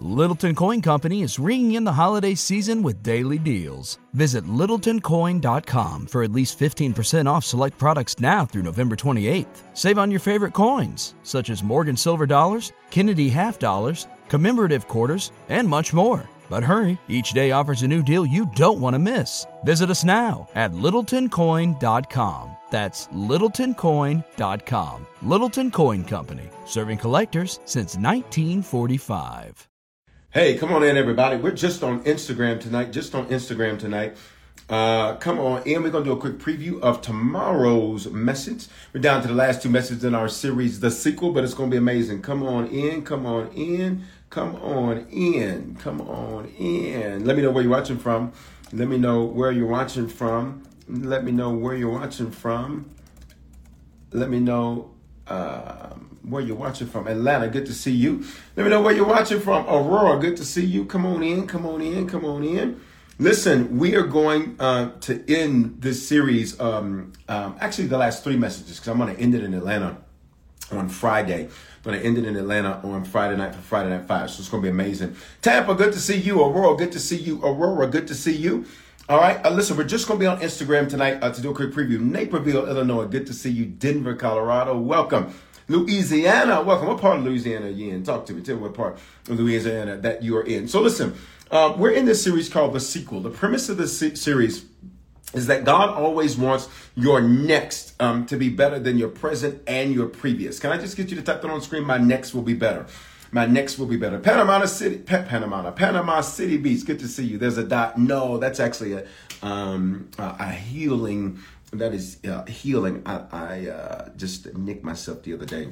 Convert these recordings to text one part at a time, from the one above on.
Littleton Coin Company is ringing in the holiday season with daily deals. Visit littletoncoin.com for at least 15% off select products now through November 28th. Save on your favorite coins, such as Morgan Silver Dollars, Kennedy Half Dollars, commemorative quarters, and much more. But hurry, each day offers a new deal you don't want to miss. Visit us now at littletoncoin.com. That's littletoncoin.com. Littleton Coin Company, serving collectors since 1945. Hey, come on in, everybody. We're just on Instagram tonight. Just on Instagram tonight. Uh, come on in. We're going to do a quick preview of tomorrow's message. We're down to the last two messages in our series, The Sequel, but it's going to be amazing. Come on in. Come on in. Come on in. Come on in. Let me know where you're watching from. Let me know where you're watching from. Let me know where you're watching from. Let me know. Um, where you're watching from. Atlanta, good to see you. Let me know where you're watching from. Aurora, good to see you. Come on in, come on in, come on in. Listen, we are going uh, to end this series, um, um, actually, the last three messages, because I'm going to end it in Atlanta on Friday. To end it in Atlanta on Friday night for Friday Night Five. So it's going to be amazing. Tampa, good to see you. Aurora, good to see you. Aurora, good to see you. All right, uh, listen, we're just going to be on Instagram tonight uh, to do a quick preview. Naperville, Illinois, good to see you. Denver, Colorado, welcome. Louisiana. Welcome. What part of Louisiana are you in? Talk to me. Tell me what part of Louisiana that you are in. So listen, uh, we're in this series called The Sequel. The premise of this series is that God always wants your next um, to be better than your present and your previous. Can I just get you to type that on screen? My next will be better. My next will be better. Panama City, Panama, Panama City Beach. Good to see you. There's a dot. No, that's actually a um, a healing that is uh, healing. I, I uh, just nicked myself the other day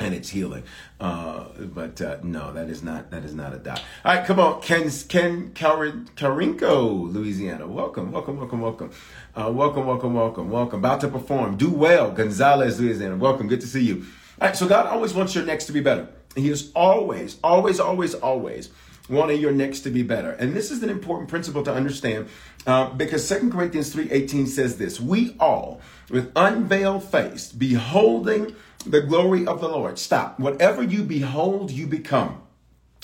and it's healing. Uh, but uh, no, that is not that is not a dot. All right, come on, Ken Ken Carencro, Louisiana. Welcome, welcome, welcome, welcome, uh, welcome, welcome, welcome, welcome. About to perform, do well, Gonzales, Louisiana. Welcome, good to see you. All right, so God always wants your next to be better. He is always, always, always, always wanting your next to be better. And this is an important principle to understand uh, because Second Corinthians 3.18 says this, we all with unveiled face beholding the glory of the Lord. Stop. Whatever you behold, you become.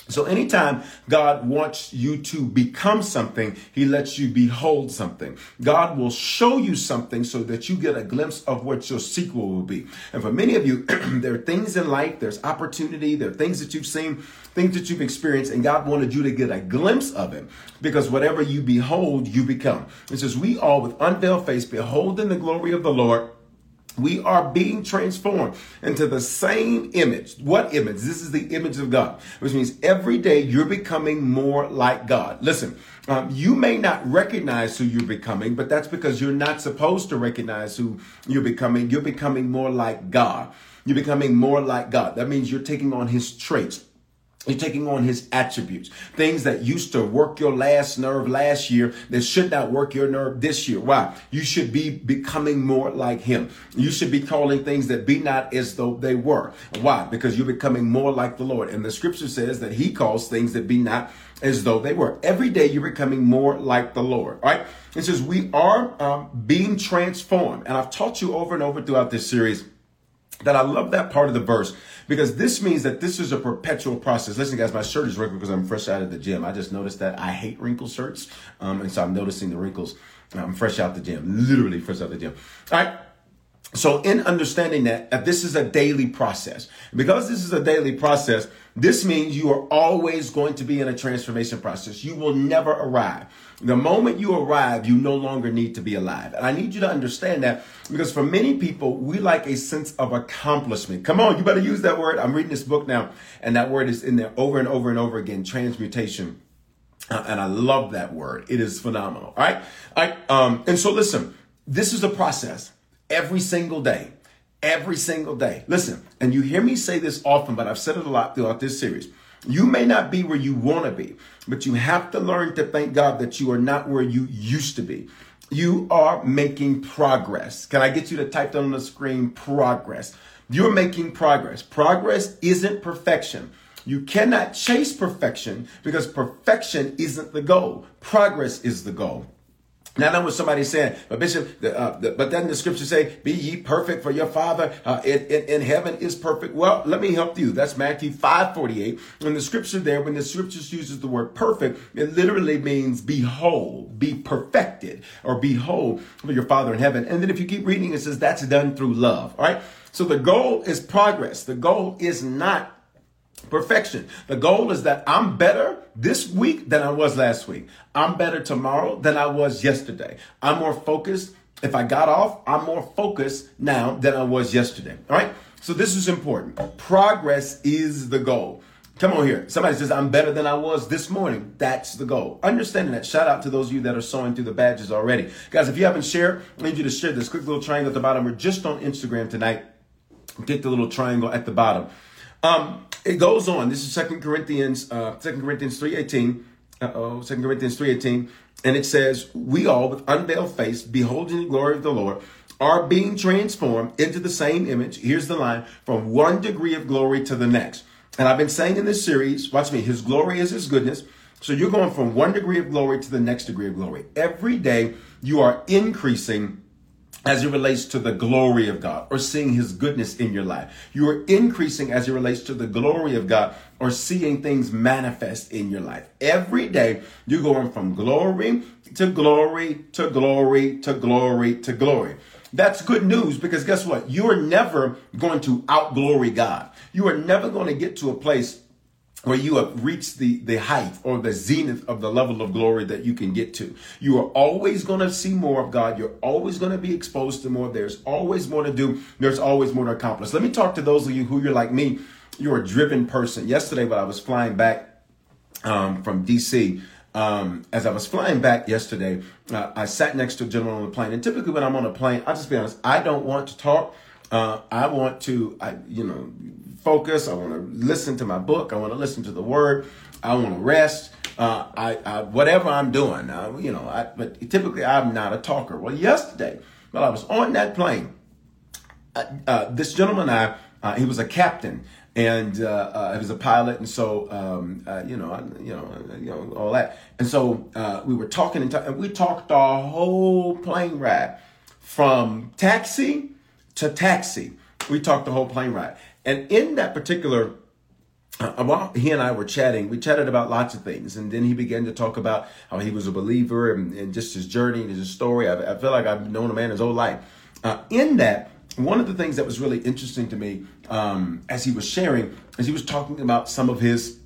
So anytime God wants you to become something, he lets you behold something. God will show you something so that you get a glimpse of what your sequel will be. And for many of you, there are things in life, there's opportunity, there are things that you've seen, things that you've experienced, and God wanted you to get a glimpse of it because whatever you behold, you become. It says, we all with unveiled face beholding the glory of the Lord we are being transformed into the same image. What image? This is the image of God, which means every day you're becoming more like God. Listen, um, you may not recognize who you're becoming, but that's because you're not supposed to recognize who you're becoming. You're becoming more like God. You're becoming more like God. That means you're taking on his traits. You're taking on his attributes. Things that used to work your last nerve last year that should not work your nerve this year. Why? You should be becoming more like him. You should be calling things that be not as though they were. Why? Because you're becoming more like the Lord. And the scripture says that he calls things that be not as though they were. Every day you're becoming more like the Lord. right? It says we are um, being transformed. And I've taught you over and over throughout this series that I love that part of the verse because this means that this is a perpetual process. Listen, guys, my shirt is wrinkled because I'm fresh out of the gym. I just noticed that I hate wrinkled shirts, um, and so I'm noticing the wrinkles. I'm fresh out the gym, literally fresh out the gym. All right. So, in understanding that, that this is a daily process, because this is a daily process, this means you are always going to be in a transformation process. You will never arrive. The moment you arrive, you no longer need to be alive. And I need you to understand that because for many people, we like a sense of accomplishment. Come on, you better use that word. I'm reading this book now, and that word is in there over and over and over again transmutation. Uh, and I love that word. It is phenomenal. All right. All right. Um, and so listen, this is a process every single day. Every single day. Listen, and you hear me say this often, but I've said it a lot throughout this series. You may not be where you want to be, but you have to learn to thank God that you are not where you used to be. You are making progress. Can I get you to type that on the screen? Progress. You're making progress. Progress isn't perfection. You cannot chase perfection because perfection isn't the goal. Progress is the goal. Now, know what somebody's saying, but Bishop, the, uh, the, but then the scripture say, "Be ye perfect, for your Father uh, in, in, in, heaven is perfect." Well, let me help you. That's Matthew five forty eight. And the scripture there, when the scripture uses the word perfect, it literally means be whole, be perfected, or be whole for your Father in heaven. And then if you keep reading, it says that's done through love. All right. So the goal is progress. The goal is not perfection. The goal is that I'm better this week than I was last week. I'm better tomorrow than I was yesterday. I'm more focused. If I got off, I'm more focused now than I was yesterday. All right. So this is important. Progress is the goal. Come on here. Somebody says, I'm better than I was this morning. That's the goal. Understanding that. Shout out to those of you that are sewing through the badges already. Guys, if you haven't shared, I need you to share this quick little triangle at the bottom. We're just on Instagram tonight. Get the little triangle at the bottom. Um, it goes on. This is Second Corinthians, uh, Second Corinthians three eighteen. Uh-oh, 2 Corinthians 3.18. And it says, We all with unveiled face, beholding the glory of the Lord, are being transformed into the same image. Here's the line from one degree of glory to the next. And I've been saying in this series, watch me, his glory is his goodness. So you're going from one degree of glory to the next degree of glory. Every day you are increasing as it relates to the glory of God or seeing his goodness in your life. You are increasing as it relates to the glory of God or seeing things manifest in your life. Every day you're going from glory to glory to glory to glory to glory. That's good news because guess what? You are never going to outglory God. You are never going to get to a place where you have reached the, the height or the zenith of the level of glory that you can get to. You are always going to see more of God. You're always going to be exposed to more. There's always more to do. There's always more to accomplish. Let me talk to those of you who you're like me. You're a driven person. Yesterday, when I was flying back um, from DC, um, as I was flying back yesterday, uh, I sat next to a gentleman on the plane. And typically, when I'm on a plane, I'll just be honest, I don't want to talk. Uh, I want to, I, you know, focus. I want to listen to my book. I want to listen to the word. I want to rest. Uh, I, I, whatever I'm doing, uh, you know. I, but typically, I'm not a talker. Well, yesterday, while I was on that plane, uh, uh this gentleman, I, uh, he was a captain, and uh, he was a pilot, and so um, you know, you know, you know, all that. And so we were talking, and, t- and we talked our whole plane ride from taxi to taxi. We talked the whole plane ride. And in that particular uh, while he and I were chatting, we chatted about lots of things, and then he began to talk about how he was a believer and, and just his journey and his story. I, I, feel like I've known a man his whole life. Uh, in that, one of the things that was really interesting to me um, as he was sharing, as he was talking about some of his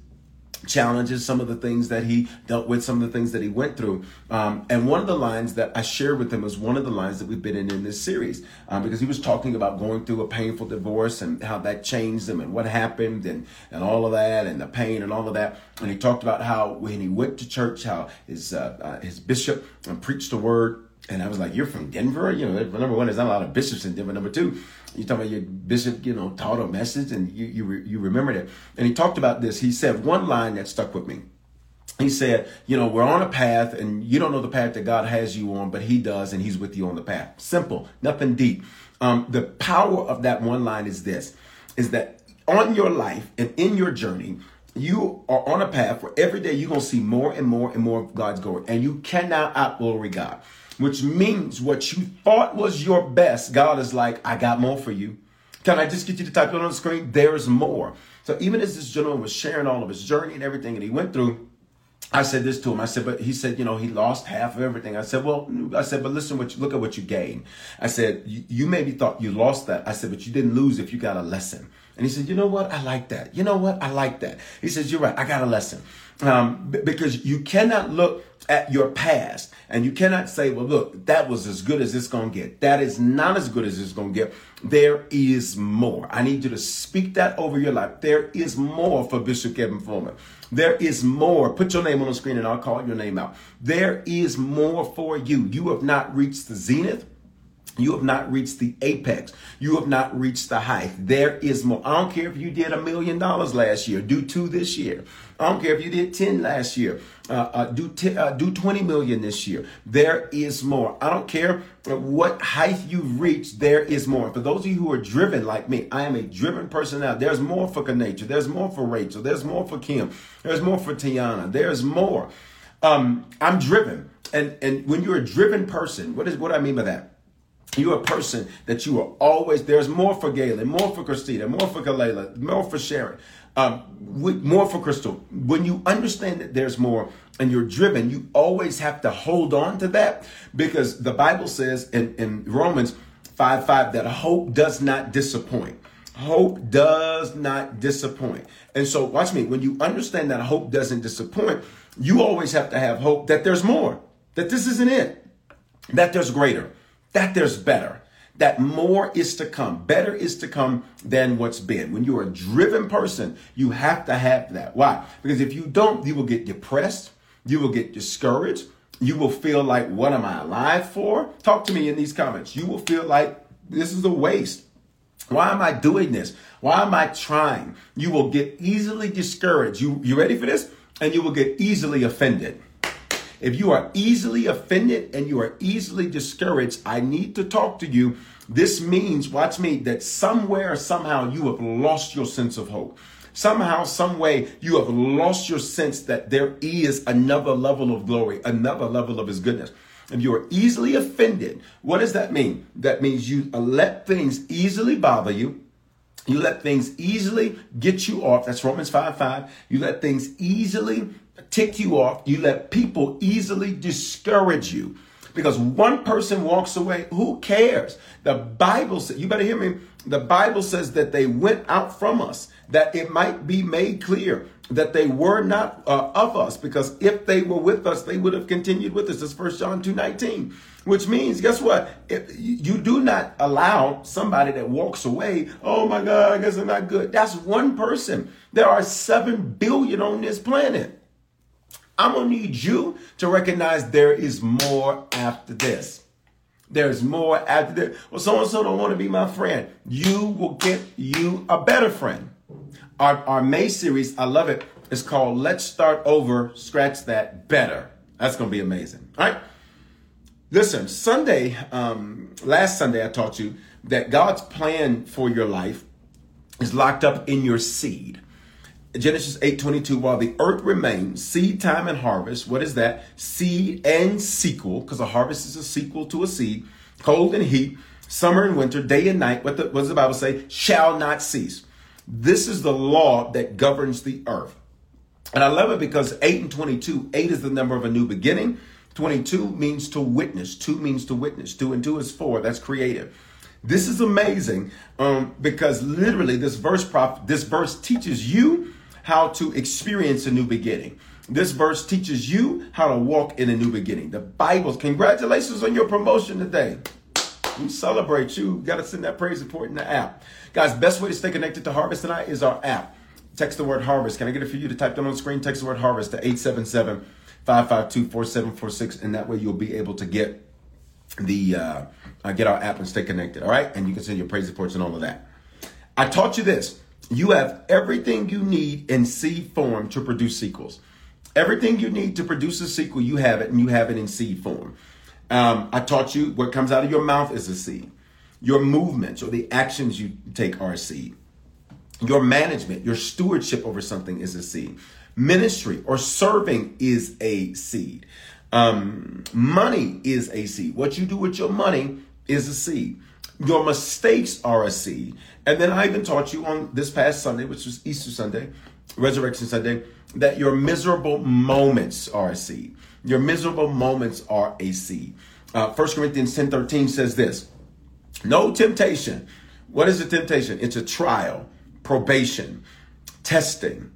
challenges, some of the things that he dealt with, some of the things that he went through. Um, and one of the lines that I shared with him was one of the lines that we've been in in this series um, because he was talking about going through a painful divorce and how that changed him and what happened and, and all of that and the pain and all of that. And he talked about how when he went to church, how his, uh, uh, his bishop preached the word and I was like, "You're from Denver, you know." Number one, there's not a lot of bishops in Denver. Number two, you talking about your bishop, you know, taught a message, and you you re, you remembered it. And he talked about this. He said one line that stuck with me. He said, "You know, we're on a path, and you don't know the path that God has you on, but He does, and He's with you on the path. Simple, nothing deep. Um, the power of that one line is this: is that on your life and in your journey." You are on a path where every day you're to see more and more and more of God's glory, and you cannot outglory God which means what you thought was your best, God is like, I got more for you. Can I just get you to type it on the screen? There's more. So even as this gentleman was sharing all of his journey and everything that he went through, I said this to him. I said, but he said, you know, he lost half of everything. I said, well, I said, but listen, what you, look at what you gained. I said, you, you maybe thought you lost that. I said, but you didn't lose if you got a lesson. And he said, you know what? I like that. You know what? I like that. He says, you're right. I got a lesson. Um, because you cannot look at your past and you cannot say, well, look, that was as good as it's going to get. That is not as good as it's going to get. There is more. I need you to speak that over your life. There is more for Bishop Kevin Foreman. There is more. Put your name on the screen and I'll call your name out. There is more for you. You have not reached the zenith. You have not reached the apex. You have not reached the height. There is more. I don't care if you did a million dollars last year. Do two this year. I don't care if you did 10 last year. Uh, uh, do, t- uh, do 20 million this year. There is more. I don't care what height you've reached. There is more. For those of you who are driven like me, I am a driven person now. There's more for Kanature. There's more for Rachel. There's more for Kim. There's more for Tiana. There's more. Um, I'm driven. And and when you're a driven person, what is what I mean by that? You're a person that you are always there's more for Galen, more for Christina, more for Kalela, more for Sharon, um, more for Crystal. When you understand that there's more and you're driven, you always have to hold on to that because the Bible says in, in Romans 5 5 that hope does not disappoint. Hope does not disappoint. And so, watch me, when you understand that hope doesn't disappoint, you always have to have hope that there's more, that this isn't it, that there's greater, that there's better, that more is to come. Better is to come than what's been. When you're a driven person, you have to have that. Why? Because if you don't, you will get depressed, you will get discouraged, you will feel like, what am I alive for? Talk to me in these comments. You will feel like this is a waste. Why am I doing this? Why am I trying? You will get easily discouraged. You, you ready for this? And you will get easily offended. If you are easily offended and you are easily discouraged, I need to talk to you. This means, watch me, that somewhere, somehow you have lost your sense of hope. Somehow, some way, you have lost your sense that there is another level of glory, another level of His goodness. If you are easily offended, what does that mean? That means you let things easily bother you. You let things easily get you off. That's Romans 5 5. You let things easily tick you off. You let people easily discourage you. Because one person walks away, who cares? The Bible says, you better hear me. The Bible says that they went out from us, that it might be made clear that they were not uh, of us because if they were with us they would have continued with us Is first john 2 19 which means guess what if you do not allow somebody that walks away oh my god i guess I'm not good that's one person there are 7 billion on this planet i'm gonna need you to recognize there is more after this there's more after this well so and so don't want to be my friend you will get you a better friend our, our May series, I love it. It's called Let's Start Over, Scratch That Better. That's going to be amazing. All right. Listen, Sunday, um, last Sunday, I taught you that God's plan for your life is locked up in your seed. Genesis 8:22 while the earth remains seed time and harvest what is that seed and sequel because a harvest is a sequel to a seed cold and heat summer and winter day and night what, the, what does the bible say shall not cease this is the law that governs the earth. And I love it because 8 and 22, 8 is the number of a new beginning. 22 means to witness. 2 means to witness. 2 and 2 is 4. That's creative. This is amazing um, because literally this verse prof- this verse teaches you how to experience a new beginning. This verse teaches you how to walk in a new beginning. The Bible, congratulations on your promotion today. We celebrate you. Got to send that praise report in the app. Guys, best way to stay connected to Harvest tonight is our app. Text the word harvest. Can I get it for you to type that on the screen? Text the word harvest to 877 552 4746, and that way you'll be able to get the uh, uh, get our app and stay connected. All right, and you can send your praise reports and all of that. I taught you this. You have everything you need in seed form to produce sequels. Everything you need to produce a sequel, you have it, and you have it in seed form. Um, I taught you what comes out of your mouth is a seed. Your movements or the actions you take are a seed. Your management, your stewardship over something is a seed. Ministry or serving is a seed. Um, money is a seed. What you do with your money is a seed. Your mistakes are a seed. And then I even taught you on this past Sunday, which was Easter Sunday, Resurrection Sunday, that your miserable moments are a seed. Your miserable moments are a seed. Uh, 1 Corinthians 10 13 says this No temptation. What is a temptation? It's a trial, probation, testing,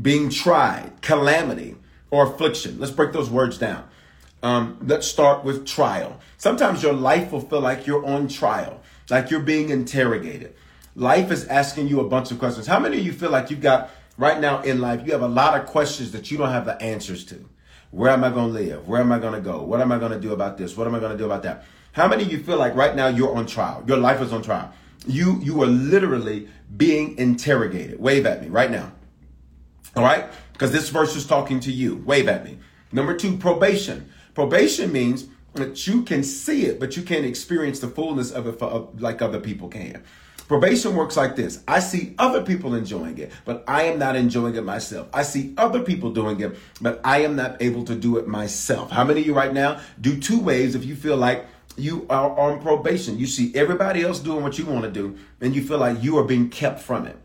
being tried, calamity, or affliction. Let's break those words down. Um, let's start with trial. Sometimes your life will feel like you're on trial, like you're being interrogated. Life is asking you a bunch of questions. How many of you feel like you've got right now in life, you have a lot of questions that you don't have the answers to? Where am I going to live? Where am I going to go? What am I going to do about this? What am I going to do about that? How many of you feel like right now you're on trial? Your life is on trial. You you are literally being interrogated. Wave at me right now. All right? Because this verse is talking to you. Wave at me. Number 2, probation. Probation means that you can see it, but you can't experience the fullness of it for, like other people can. Probation works like this I see other people enjoying it, but I am not enjoying it myself. I see other people doing it, but I am not able to do it myself. How many of you right now do two ways if you feel like you are on probation? You see everybody else doing what you want to do, and you feel like you are being kept from it.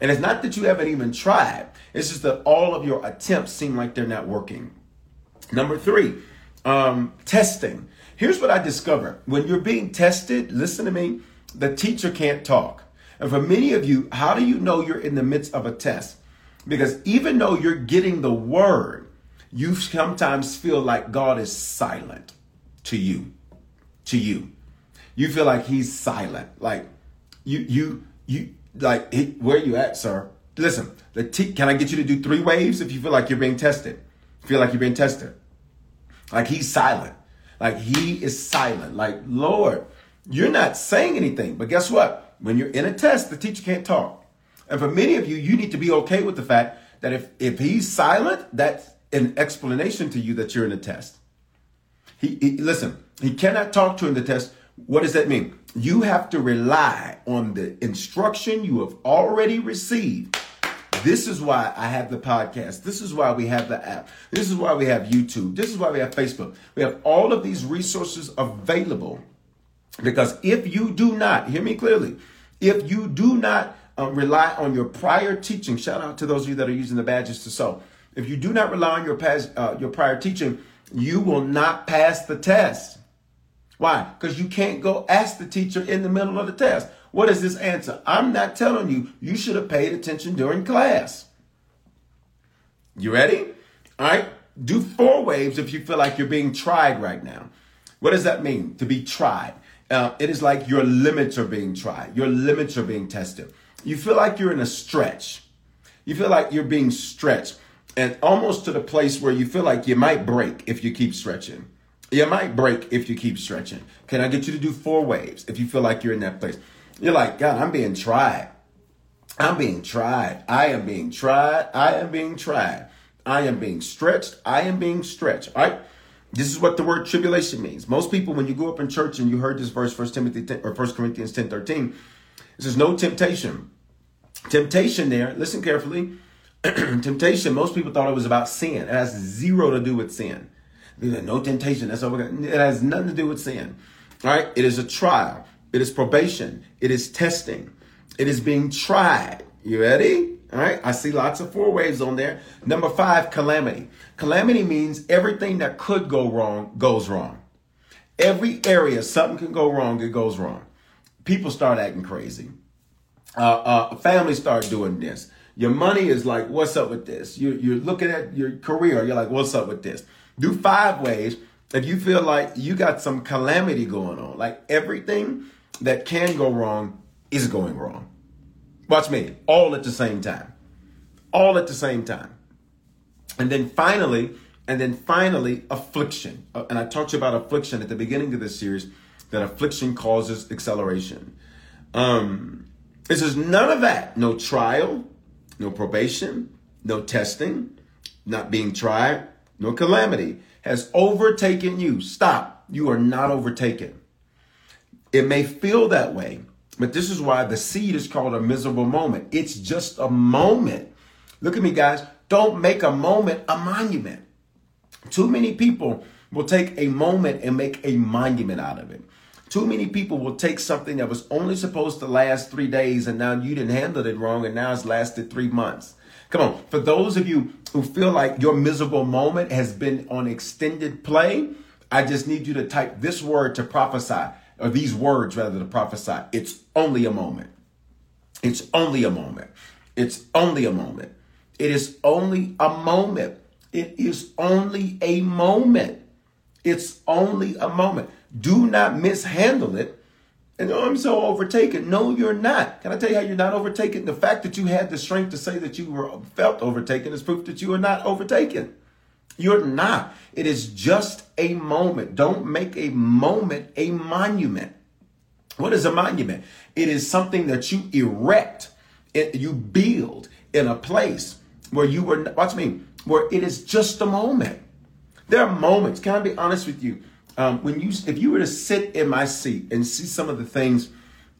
And it's not that you haven't even tried, it's just that all of your attempts seem like they're not working. Number three, um, testing. Here's what I discovered when you're being tested, listen to me, the teacher can't talk. And for many of you, how do you know you're in the midst of a test? Because even though you're getting the word, you sometimes feel like God is silent to you. To you. You feel like he's silent. Like you you you like he, where you at, sir? Listen, the t- can I get you to do three waves if you feel like you're being tested? Feel like you're being tested. Like he's silent. Like he is silent. Like, Lord, you're not saying anything. But guess what? When you're in a test, the teacher can't talk. And for many of you, you need to be okay with the fact that if, if he's silent, that's an explanation to you that you're in a test. He, he listen, he cannot talk to in the test. What does that mean? You have to rely on the instruction you have already received this is why I have the podcast. This is why we have the app. This is why we have YouTube. This is why we have Facebook. We have all of these resources available because if you do not, hear me clearly, if you do not um, rely on your prior teaching, shout out to those of you that are using the badges to sow. If you do not rely on your past, uh, your prior teaching, you will not pass the test. Why? Because you can't go ask the teacher in the middle of the test. What is this answer? I'm not telling you. You should have paid attention during class. You ready? All right. Do four waves if you feel like you're being tried right now. What does that mean? To be tried. Uh, it is like your limits are being tried. Your limits are being tested. You feel like you're in a stretch. You feel like you're being stretched and almost to the place where you feel like you might break if you keep stretching. You might break if you keep stretching. Can I get you to do four waves if you feel like you're in that place? You're like, God, I'm being tried. I'm being tried. I am being tried. I am being tried. I am being stretched. I am being stretched. All right. This is what the word tribulation means. Most people, when you go up in church and you heard this verse, First Timothy 10, or First Corinthians 10, 13, it says no temptation. Temptation there, listen carefully. temptation, most people thought it was about sin. It has zero to do with sin. No temptation. That's all we're gonna, It has nothing to do with sin. All right. It is a trial. It is probation. It is testing. It is being tried. You ready? All right. I see lots of four waves on there. Number five, calamity. Calamity means everything that could go wrong goes wrong. Every area something can go wrong, it goes wrong. People start acting crazy. Uh, uh, families start doing this. Your money is like, what's up with this? You, you're looking at your career. You're like, what's up with this? Do five ways if you feel like you got some calamity going on, like everything that can go wrong is going wrong. Watch me, all at the same time. All at the same time. And then finally, and then finally, affliction. Uh, and I talked to you about affliction at the beginning of this series, that affliction causes acceleration. Um, this is none of that. No trial, no probation, no testing, not being tried, no calamity has overtaken you. Stop. You are not overtaken. It may feel that way, but this is why the seed is called a miserable moment. It's just a moment. Look at me, guys. Don't make a moment a monument. Too many people will take a moment and make a monument out of it. Too many people will take something that was only supposed to last three days and now you didn't handle it wrong and now it's lasted three months. Come on. For those of you who feel like your miserable moment has been on extended play, I just need you to type this word to prophesy or these words rather to prophesy. It's only a moment. It's only a moment. It's only a moment. It is only a moment. It is only a moment. It's only a moment. Do not mishandle it. And oh, I'm so overtaken. No, you're not. Can I tell you how you're not overtaken? The fact that you had the strength to say that you were felt overtaken is proof that you are not overtaken. You're not. It is just a moment. Don't make a moment a monument. What is a monument? It is something that you erect, it, you build in a place where you were, watch me, where it is just a moment. There are moments, can I be honest with you? Um, when you, if you were to sit in my seat and see some of the things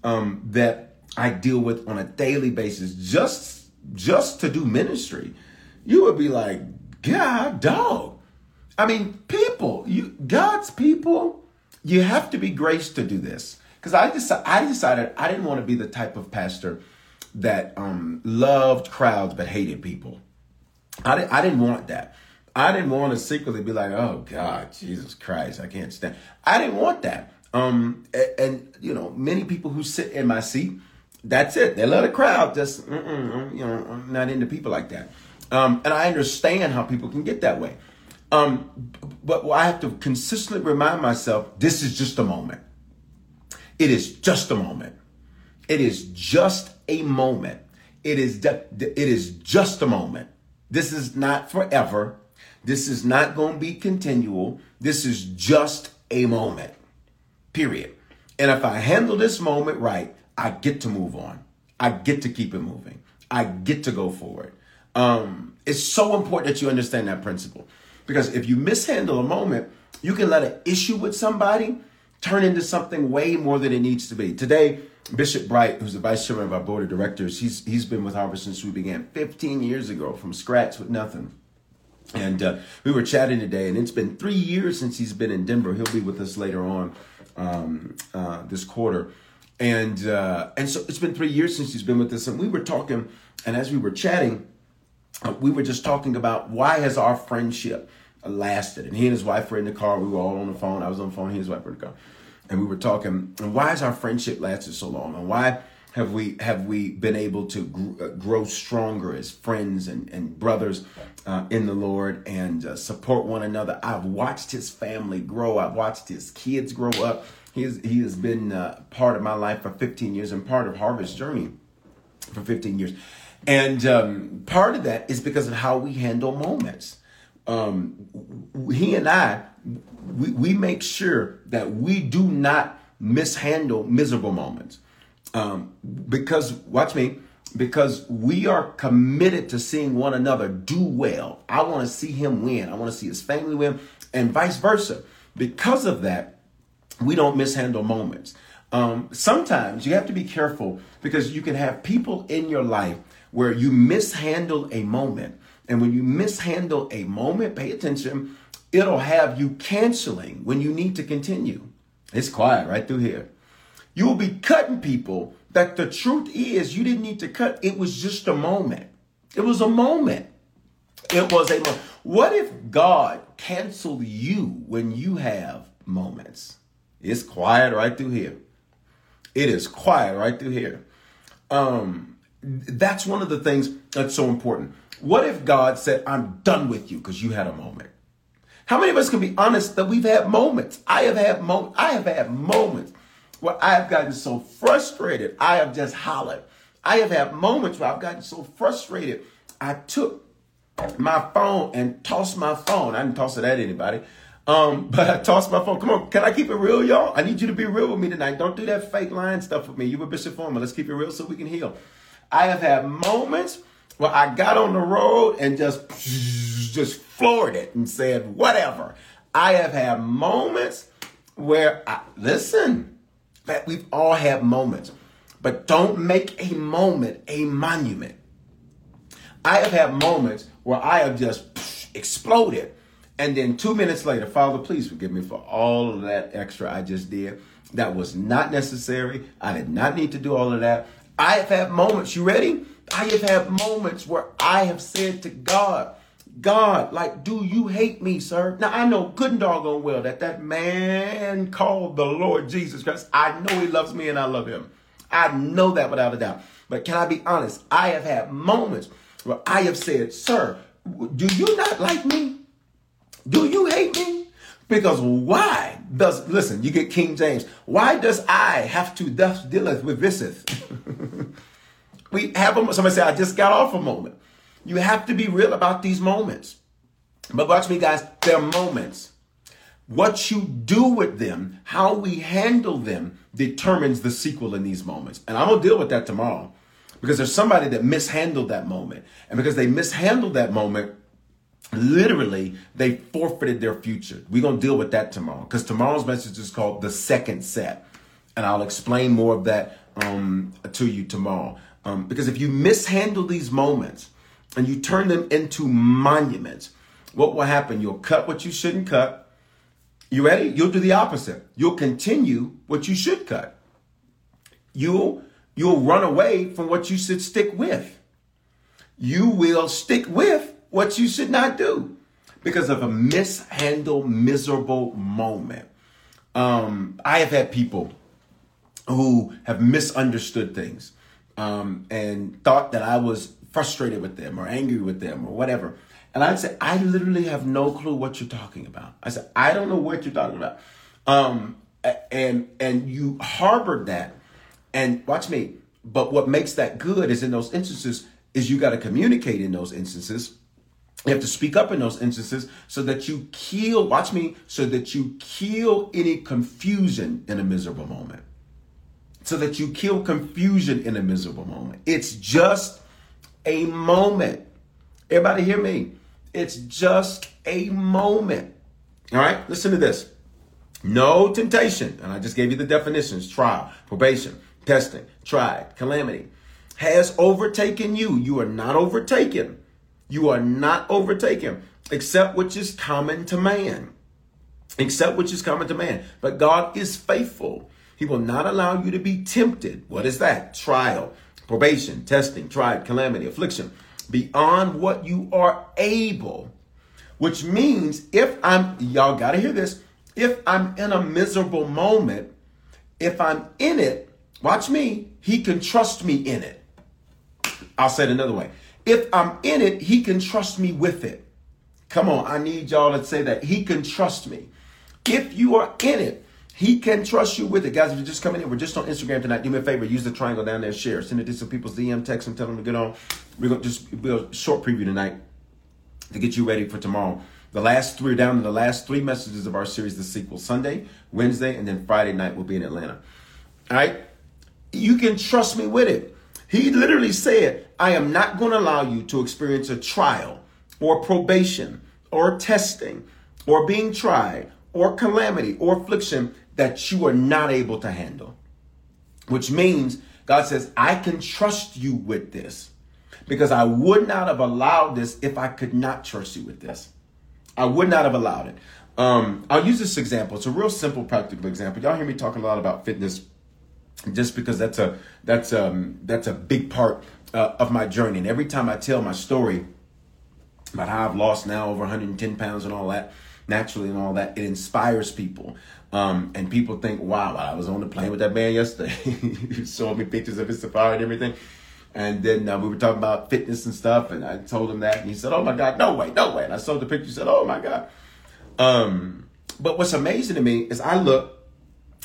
um, that I deal with on a daily basis just just to do ministry, you would be like, God, dog. I mean, people, you God's people, you have to be graced to do this. Because I decided, I decided I didn't want to be the type of pastor that um, loved crowds but hated people. I, I didn't want that. I didn't want to secretly be like, oh God, Jesus Christ, I can't stand. I didn't want that. Um, and, and you know, many people who sit in my seat, that's it. They let a crowd. Just you know, I'm not into people like that. Um, and I understand how people can get that way. Um, but I have to consistently remind myself, this is just a moment. It is just a moment. It is just a moment. It is de- it is just a moment. This is not forever. This is not going to be continual. This is just a moment. Period. And if I handle this moment right, I get to move on. I get to keep it moving. I get to go forward. Um, it's so important that you understand that principle because if you mishandle a moment, you can let an issue with somebody turn into something way more than it needs to be. Today, Bishop Bright, who's the vice chairman of our board of directors, he's he's been with Harvest since we began 15 years ago, from scratch with nothing. And uh, we were chatting today, and it's been three years since he's been in Denver. He'll be with us later on um, uh, this quarter, and uh, and so it's been three years since he's been with us. And we were talking, and as we were chatting, we were just talking about why has our friendship lasted. And he and his wife were in the car. We were all on the phone. I was on the phone. He and his wife were in the car, and we were talking. And why has our friendship lasted so long? And why? have we have we been able to uh, grow stronger as friends and, and brothers uh, in the Lord and uh, support one another? I've watched his family grow. I've watched his kids grow up. He has, he has been uh, part of my life for 15 years and part of Harvest Journey for 15 years. And um, part of that is because of how we handle moments. Um, he and I, we, we make sure that we do not mishandle miserable moments um, because, watch me, because we are committed to seeing one another do well. I want to see him win. I want to see his family win, and vice versa. Because of that, we don't mishandle moments. Um, sometimes you have to be careful because you can have people in your life where you mishandle a moment. And when you mishandle a moment, pay attention, it'll have you canceling when you need to continue. It's quiet right through here. You will be cutting people that the truth is you didn't need to cut. It was just a moment. It was a moment. It was a moment. What if God canceled you when you have moments? It's quiet right through here. It is quiet right through here. Um, that's one of the things that's so important. What if God said, I'm done with you because you had a moment? How many of us can be honest that we've had moments? I have had moments. I have had moments where I have gotten so frustrated, I have just hollered. I have had moments where I've gotten so frustrated, I took my phone and tossed my phone. I didn't toss it at anybody. Um, but I tossed my phone. Come on, can I keep it real, y'all? I need you to be real with me tonight. Don't do that fake lying stuff with me. You were Bishop Foreman. Let's keep it real so we can heal. I have had moments where I got on the road and just just floored it and said whatever. I have had moments where I listen that we've all had moments, but don't make a moment a monument. I have had moments where I have just exploded. And then two minutes later, Father, please forgive me for all of that extra I just did. That was not necessary. I did not need to do all of that. I have had moments, you ready? I have had moments where I have said to God, God, like, do you hate me, sir? Now, I know good and doggone well that that man called the Lord Jesus Christ, I know he loves me and I love him. I know that without a doubt. But can I be honest? I have had moments where I have said, sir, do you not like me? Do you hate me? Because why does, listen, you get King James, why does I have to thus dealeth with this? we have a, somebody say, I just got off a moment. You have to be real about these moments. But watch me, guys, they're moments. What you do with them, how we handle them, determines the sequel in these moments. And I'm going to deal with that tomorrow because there's somebody that mishandled that moment. And because they mishandled that moment, literally, they forfeited their future. We're going to deal with that tomorrow because tomorrow's message is called the second set. And I'll explain more of that um, to you tomorrow. Um, because if you mishandle these moments and you turn them into monuments, what will happen? You'll cut what you shouldn't cut. You ready? You'll do the opposite. You'll continue what you should cut. You'll you'll run away from what you should stick with. You will stick with what you should not do because of a mishandled, miserable moment. Um, I have had people who have misunderstood things um, and thought that I was frustrated with them or angry with them or whatever. And I'd say, I literally have no clue what you're talking about. I said, I don't know what you're talking about. Um, and and you harbored that. And watch me. But what makes that good is in those instances is you got to communicate in those instances. You have to speak up in those instances so that you kill, watch me, so that you kill any confusion in a miserable moment. So that you kill confusion in a miserable moment. It's just a moment. Everybody hear me? It's just a moment. All right, listen to this. No temptation, and I just gave you the definitions trial, probation, testing, tried, calamity has overtaken you. You are not overtaken. You are not overtaken, except which is common to man. Except which is common to man. But God is faithful. He will not allow you to be tempted. What is that? Trial, probation, testing, tried, calamity, affliction, beyond what you are able. Which means if I'm, y'all got to hear this, if I'm in a miserable moment, if I'm in it, watch me, he can trust me in it. I'll say it another way. If I'm in it, he can trust me with it. Come on, I need y'all to say that. He can trust me. If you are in it, he can trust you with it. Guys, if you're just coming in, we're just on Instagram tonight. Do me a favor, use the triangle down there, share. Send it to some people's DM, text them, tell them to get on. We're going to just do a short preview tonight to get you ready for tomorrow. The last three, down to the last three messages of our series, the sequel Sunday, Wednesday, and then Friday night will be in Atlanta. All right? You can trust me with it. He literally said, I am not going to allow you to experience a trial or probation or testing or being tried or calamity or affliction that you are not able to handle. Which means God says, I can trust you with this because I would not have allowed this if I could not trust you with this. I would not have allowed it. Um, I'll use this example. It's a real simple, practical example. Y'all hear me talking a lot about fitness just because that's a that's um that's a big part uh, of my journey. And every time I tell my story about how I've lost now over 110 pounds and all that, naturally and all that, it inspires people. Um, and people think, wow, I was on the plane with that man yesterday. he showed me pictures of his safari and everything. And then uh, we were talking about fitness and stuff, and I told him that, and he said, "Oh my God, no way, no way!" And I saw the picture, he said, "Oh my God." Um, but what's amazing to me is I look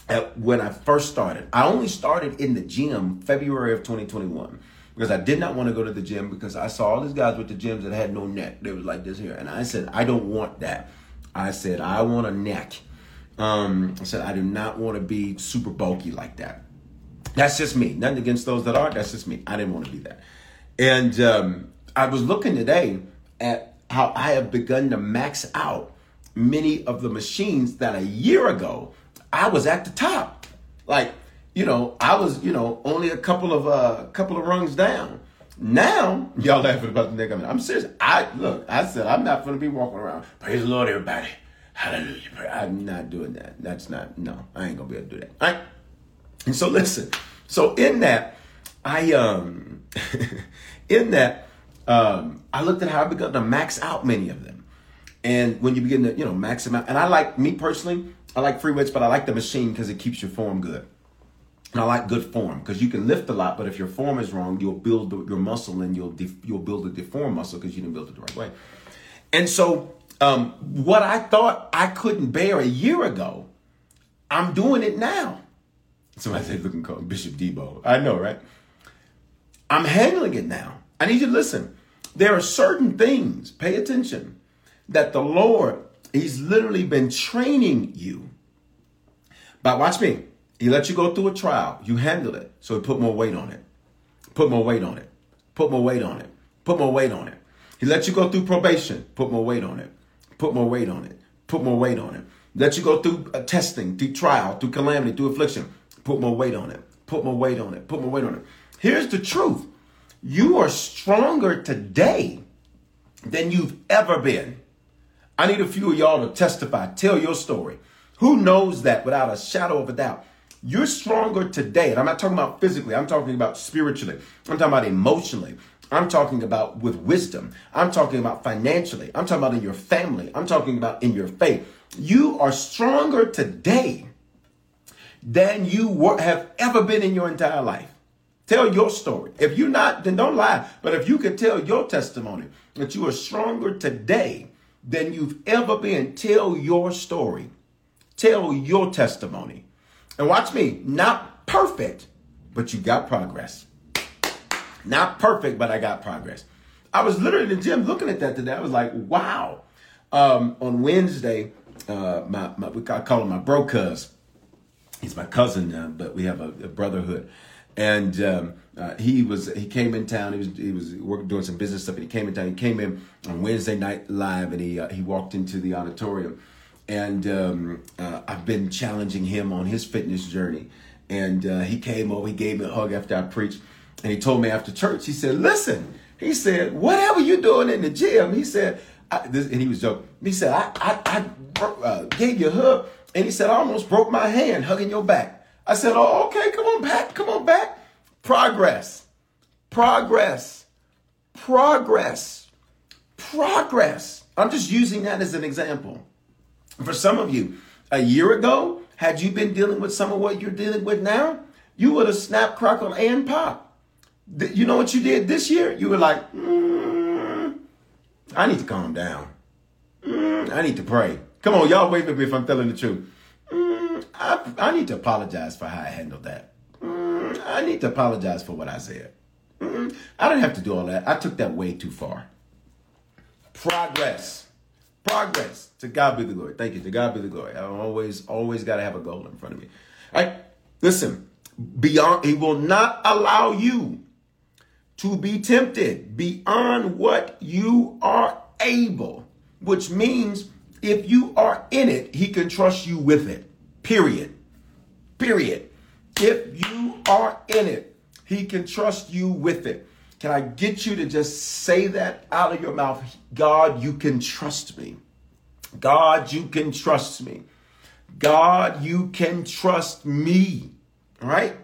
at when I first started. I only started in the gym February of 2021 because I did not want to go to the gym because I saw all these guys with the gyms that had no neck. They was like this here, and I said I don't want that. I said I want a neck. Um, I said I do not want to be super bulky like that. That's just me. Nothing against those that are. That's just me. I didn't want to be that. And um, I was looking today at how I have begun to max out many of the machines that a year ago I was at the top. Like, you know, I was, you know, only a couple of uh couple of rungs down. Now, y'all laughing about the nigga. I'm serious. I look, I said I'm not gonna be walking around. Praise the Lord, everybody. Hallelujah. I'm not doing that. That's not no, I ain't gonna be able to do that. All right. And so listen. So in that, I um in that, um, I looked at how I begun to max out many of them. And when you begin to, you know, max them out, and I like me personally, I like free weights, but I like the machine because it keeps your form good. And I like good form because you can lift a lot, but if your form is wrong, you'll build your muscle and you'll def, you'll build a deformed muscle because you didn't build it the right way. And so, um, what I thought I couldn't bear a year ago, I'm doing it now. Somebody said, "Looking called Bishop Debo." I know, right? I'm handling it now. I need you to listen. There are certain things. Pay attention that the Lord He's literally been training you. But watch me. He let you go through a trial. You handle it. So he put more weight on it. Put more weight on it. Put more weight on it. Put more weight on it. He let you go through probation. Put more weight on it. Put more weight on it. Put more weight on it. Let you go through a testing, through trial, through calamity, through affliction. Put more weight on it. put more weight on it, put more weight on it. Here's the truth you are stronger today than you've ever been. I need a few of y'all to testify, tell your story. Who knows that without a shadow of a doubt? You're stronger today. And I'm not talking about physically, I'm talking about spiritually, I'm talking about emotionally. I'm talking about with wisdom. I'm talking about financially. I'm talking about in your family. I'm talking about in your faith. You are stronger today than you have ever been in your entire life. Tell your story. If you're not, then don't lie. But if you can tell your testimony that you are stronger today than you've ever been, tell your story. Tell your testimony. And watch me, not perfect, but you got progress. Not perfect, but I got progress. I was literally in the gym looking at that today. I was like, wow. Um, on Wednesday, uh, my, my we call him my bro cuz. He's my cousin, uh, but we have a, a brotherhood and um, uh, he was he came in town. He was he was working doing some business stuff, and he came in town. He came in on Wednesday night live, and he uh, he walked into the auditorium, and um, uh, I've been challenging him on his fitness journey, and uh, he came over. He gave me a hug after I preached, and he told me after church. He said, "Listen," he said, "whatever you're doing in the gym," he said, this, and he was joking. He said, "I I, I uh, gave you a hug," and he said, "I almost broke my hand hugging your back." I said, oh, okay, come on back, come on back. Progress, progress, progress, progress. I'm just using that as an example. For some of you, a year ago, had you been dealing with some of what you're dealing with now, you would have snapped, crackled, and pop. You know what you did this year? You were like, mm, I need to calm down. Mm, I need to pray. Come on, y'all wait for me if I'm telling the truth. I, I need to apologize for how I handled that. Mm, I need to apologize for what I said. Mm, I didn't have to do all that. I took that way too far. Progress. Progress. To God be the glory. Thank you. To God be the glory. I always, always got to have a goal in front of me. All right. Listen, beyond, he will not allow you to be tempted beyond what you are able, which means if you are in it, he can trust you with it. Period. Period. If you are in it, he can trust you with it. Can I get you to just say that out of your mouth? God, you can trust me. God, you can trust me. God, you can trust me. All right?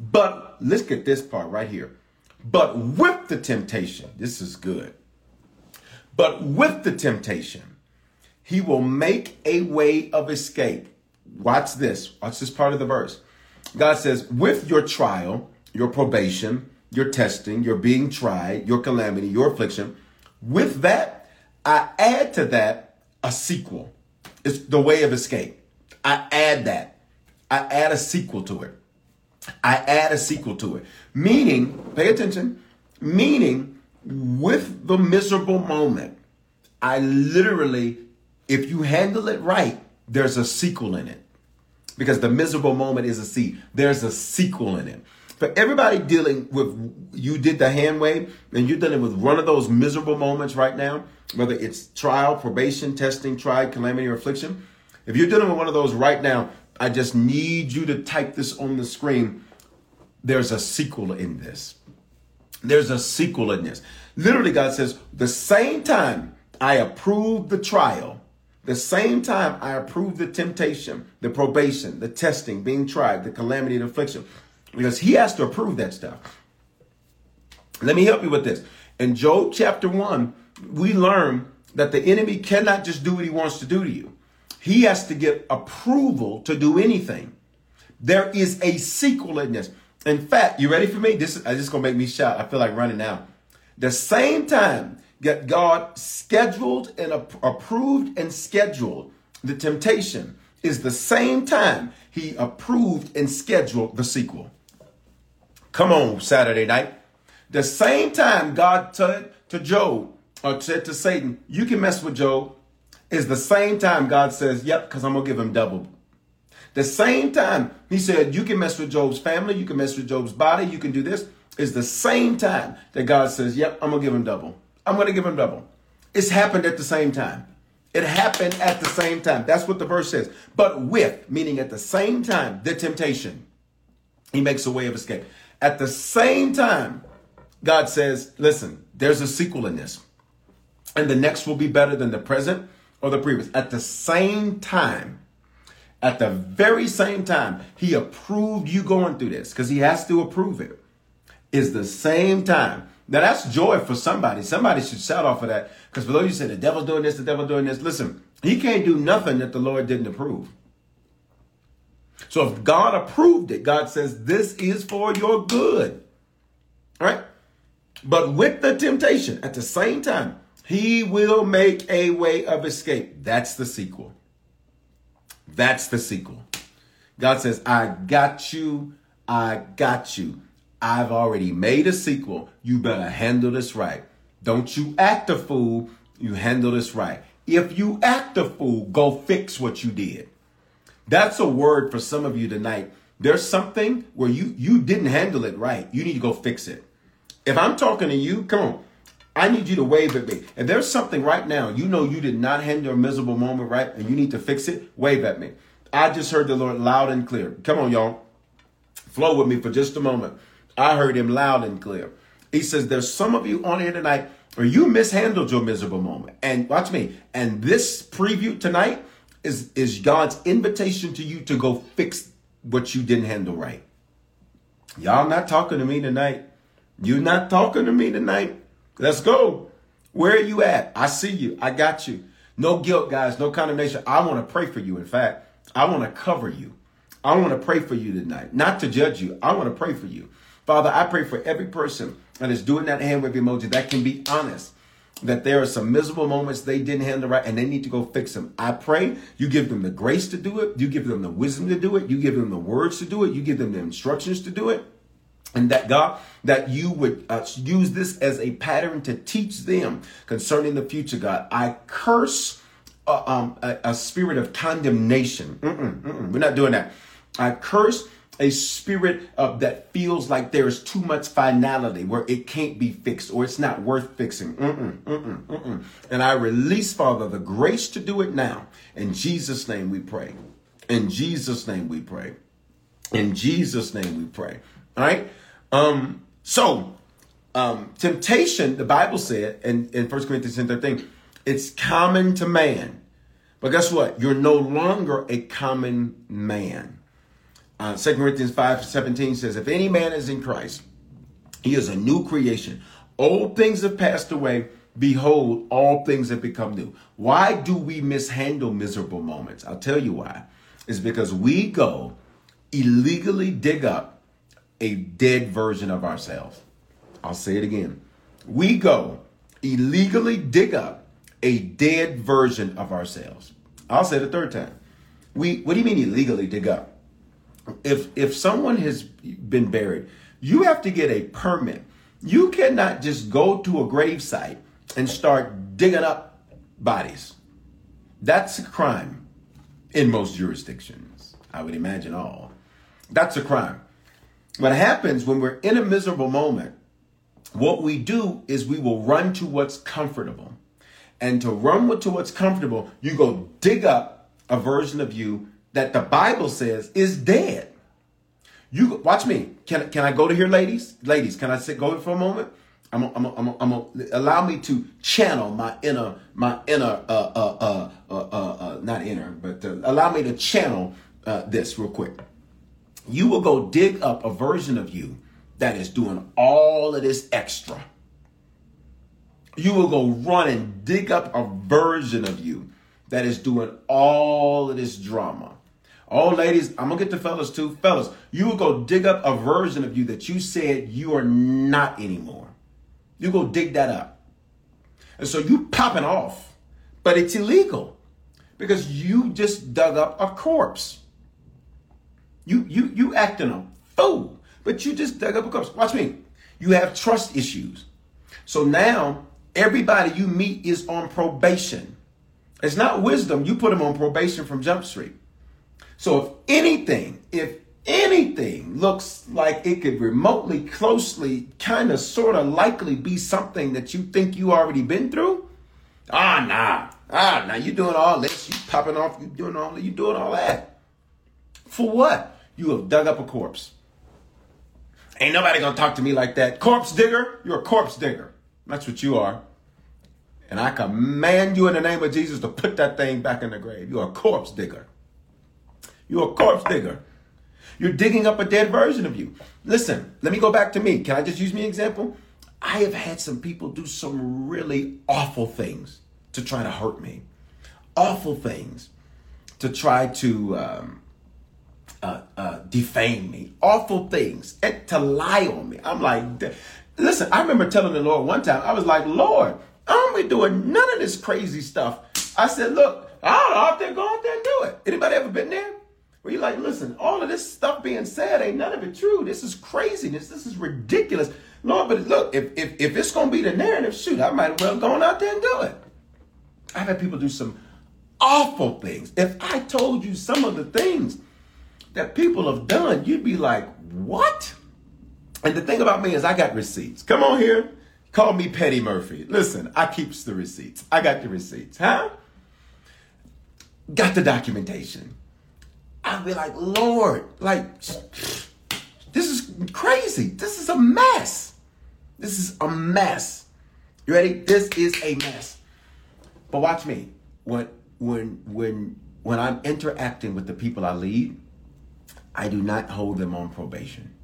But let's get this part right here. But with the temptation, this is good. But with the temptation, he will make a way of escape Watch this. Watch this part of the verse. God says, with your trial, your probation, your testing, your being tried, your calamity, your affliction, with that, I add to that a sequel. It's the way of escape. I add that. I add a sequel to it. I add a sequel to it. Meaning, pay attention, meaning with the miserable moment, I literally, if you handle it right, there's a sequel in it. Because the miserable moment is a seed. There's a sequel in it. For everybody dealing with, you did the hand wave, and you're dealing with one of those miserable moments right now, whether it's trial, probation, testing, trial, calamity, or affliction. If you're dealing with one of those right now, I just need you to type this on the screen. There's a sequel in this. There's a sequel in this. Literally, God says, the same time I approved the trial, the same time I approve the temptation, the probation, the testing, being tried, the calamity, and affliction, because he has to approve that stuff. Let me help you with this. In Job chapter 1, we learn that the enemy cannot just do what he wants to do to you. He has to get approval to do anything. There is a sequel in this. In fact, you ready for me? This is, uh, is going to make me shout. I feel like running now. The same time that God scheduled and approved and scheduled the temptation is the same time he approved and scheduled the sequel. Come on, Saturday night. The same time God said to Job or said to Satan, you can mess with Job, is the same time God says, yep, because I'm going to give him double. The same time he said, you can mess with Job's family, you can mess with Job's body, you can do this, is the same time that God says, yep, I'm going to give him double. I'm going to give him double. It's happened at the same time. It happened at the same time. That's what the verse says. But with, meaning at the same time, the temptation. He makes a way of escape. At the same time, God says, listen, there's a sequel in this. And the next will be better than the present or the previous. At the same time, at the very same time, he approved you going through this because he has to approve it. Is the same time. Now that's joy for somebody. Somebody should shout off of that. Because for those you say the devil's doing this, the devil's doing this. Listen, he can't do nothing that the Lord didn't approve. So if God approved it, God says, this is for your good. Right? But with the temptation, at the same time, he will make a way of escape. That's the sequel. That's the sequel. God says, I got you. I got you. I've already made a sequel. You better handle this right. Don't you act a fool. You handle this right. If you act a fool, go fix what you did. That's a word for some of you tonight. There's something where you you didn't handle it right. You need to go fix it. If I'm talking to you, come on. I need you to wave at me. If there's something right now, you know you did not handle a miserable moment right and you need to fix it, wave at me. I just heard the Lord loud and clear. Come on, y'all. Flow with me for just a moment. I heard him loud and clear. He says, There's some of you on here tonight where you mishandled your miserable moment. And watch me. And this preview tonight is, is God's invitation to you to go fix what you didn't handle right. Y'all not talking to me tonight. You're not talking to me tonight. Let's go. Where are you at? I see you. I got you. No guilt, guys. No condemnation. I want to pray for you. In fact, I want to cover you. I want to pray for you tonight, not to judge you. I want to pray for you. Father, I pray for every person that is doing that hand wave emoji that can be honest that there are some miserable moments they didn't handle right and they need to go fix them. I pray you give them the grace to do it. You give them the wisdom to do it. You give them the words to do it. You give them the instructions to do it. And that God, that you would uh, use this as a pattern to teach them concerning the future, God. I curse uh, um, a, a, spirit of condemnation. Mm-mm, mm-mm. We're not doing that. I curse a spirit of that feels like there's too much finality where it can't be fixed or it's not worth fixing. Mm-mm, mm-mm, mm-mm. And I release, Father, the grace to do it now. In Jesus' name we pray. In Jesus' name we pray. In Jesus' name we pray. All right. Um, so um, temptation, the Bible said in, in 1 Corinthians 10 13, it's common to man. But guess what? You're no longer a common man. Uh, 2 Corinthians 5 17 says, If any man is in Christ, he is a new creation. Old things have passed away. Behold, all things have become new. Why do we mishandle miserable moments? I'll tell you why. It's because we go illegally dig up a dead version of ourselves. I'll say it again. We go illegally dig up a dead version of ourselves. I'll say it a third time. We what do you mean illegally dig up? If if someone has been buried, you have to get a permit. You cannot just go to a gravesite and start digging up bodies. That's a crime in most jurisdictions. I would imagine all. That's a crime. What happens when we're in a miserable moment, what we do is we will run to what's comfortable. And to run to what's comfortable, you go dig up a version of you that the Bible says is dead. You watch me. Can can I go to here, ladies? Ladies, can I sit go for a moment? I'm a, I'm a, I'm a, I'm a, allow me to channel my inner my inner uh uh uh uh, uh, uh not inner, but uh, allow me to channel uh, this real quick. You will go dig up a version of you that is doing all of this extra. You will go run and dig up a version of you that is doing all of this drama. Oh, ladies, I'm gonna get the fellas too. Fellas, you will go dig up a version of you that you said you are not anymore. You go dig that up. And so you popping off, but it's illegal because you just dug up a corpse. You you you acting a fool, but you just dug up a corpse. Watch me. You have trust issues. So now everybody you meet is on probation. It's not wisdom. You put them on probation from Jump Street. So if anything, if anything looks like it could remotely, closely, kind of, sort of likely be something that you think you already been through, ah, nah, ah, now you doing all this, you popping off, you doing all, you doing all that. For what? You have dug up a corpse. Ain't nobody gonna talk to me like that. Corpse digger, you're a corpse digger. That's what you are. And I command you in the name of Jesus to put that thing back in the grave. You're a corpse digger. You're a corpse digger. You're digging up a dead version of you. Listen, let me go back to me. Can I just use me example? I have had some people do some really awful things to try to hurt me. Awful things to try to um, uh, uh, defame me. Awful things and to lie on me. I'm like, listen, I remember telling the Lord one time, I was like, Lord, I don't be doing none of this crazy stuff. I said, look, I'll out there, go out there and do it. Anybody ever been there? Where you're like, listen, all of this stuff being said ain't none of it true. This is craziness. This is ridiculous. Lord, but look, if, if, if it's going to be the narrative, shoot, I might as well go out there and do it. I've had people do some awful things. If I told you some of the things that people have done, you'd be like, what? And the thing about me is I got receipts. Come on here. Call me Petty Murphy. Listen, I keeps the receipts. I got the receipts, huh? Got the documentation. I'd be like, Lord, like, this is crazy. This is a mess. This is a mess. You ready? This is a mess. But watch me. When when when when I'm interacting with the people I lead, I do not hold them on probation.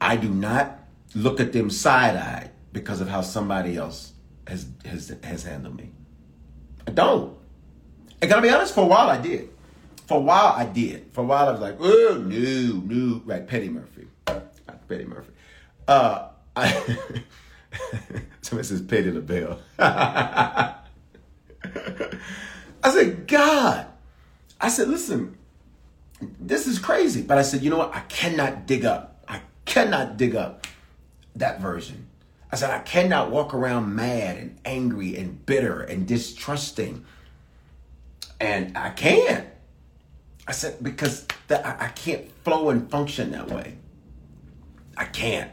I do not look at them side-eyed because of how somebody else has has has handled me. I don't. And gotta be honest, for a while I did. For a while I did. For a while I was like, oh no, no, right, Petty Murphy. Petty Murphy. Uh I somebody says Petty LaBelle. I said, God. I said, listen, this is crazy. But I said, you know what? I cannot dig up. I cannot dig up that version. I said, I cannot walk around mad and angry and bitter and distrusting. And I can't. I said, because the, I, I can't flow and function that way. I can't.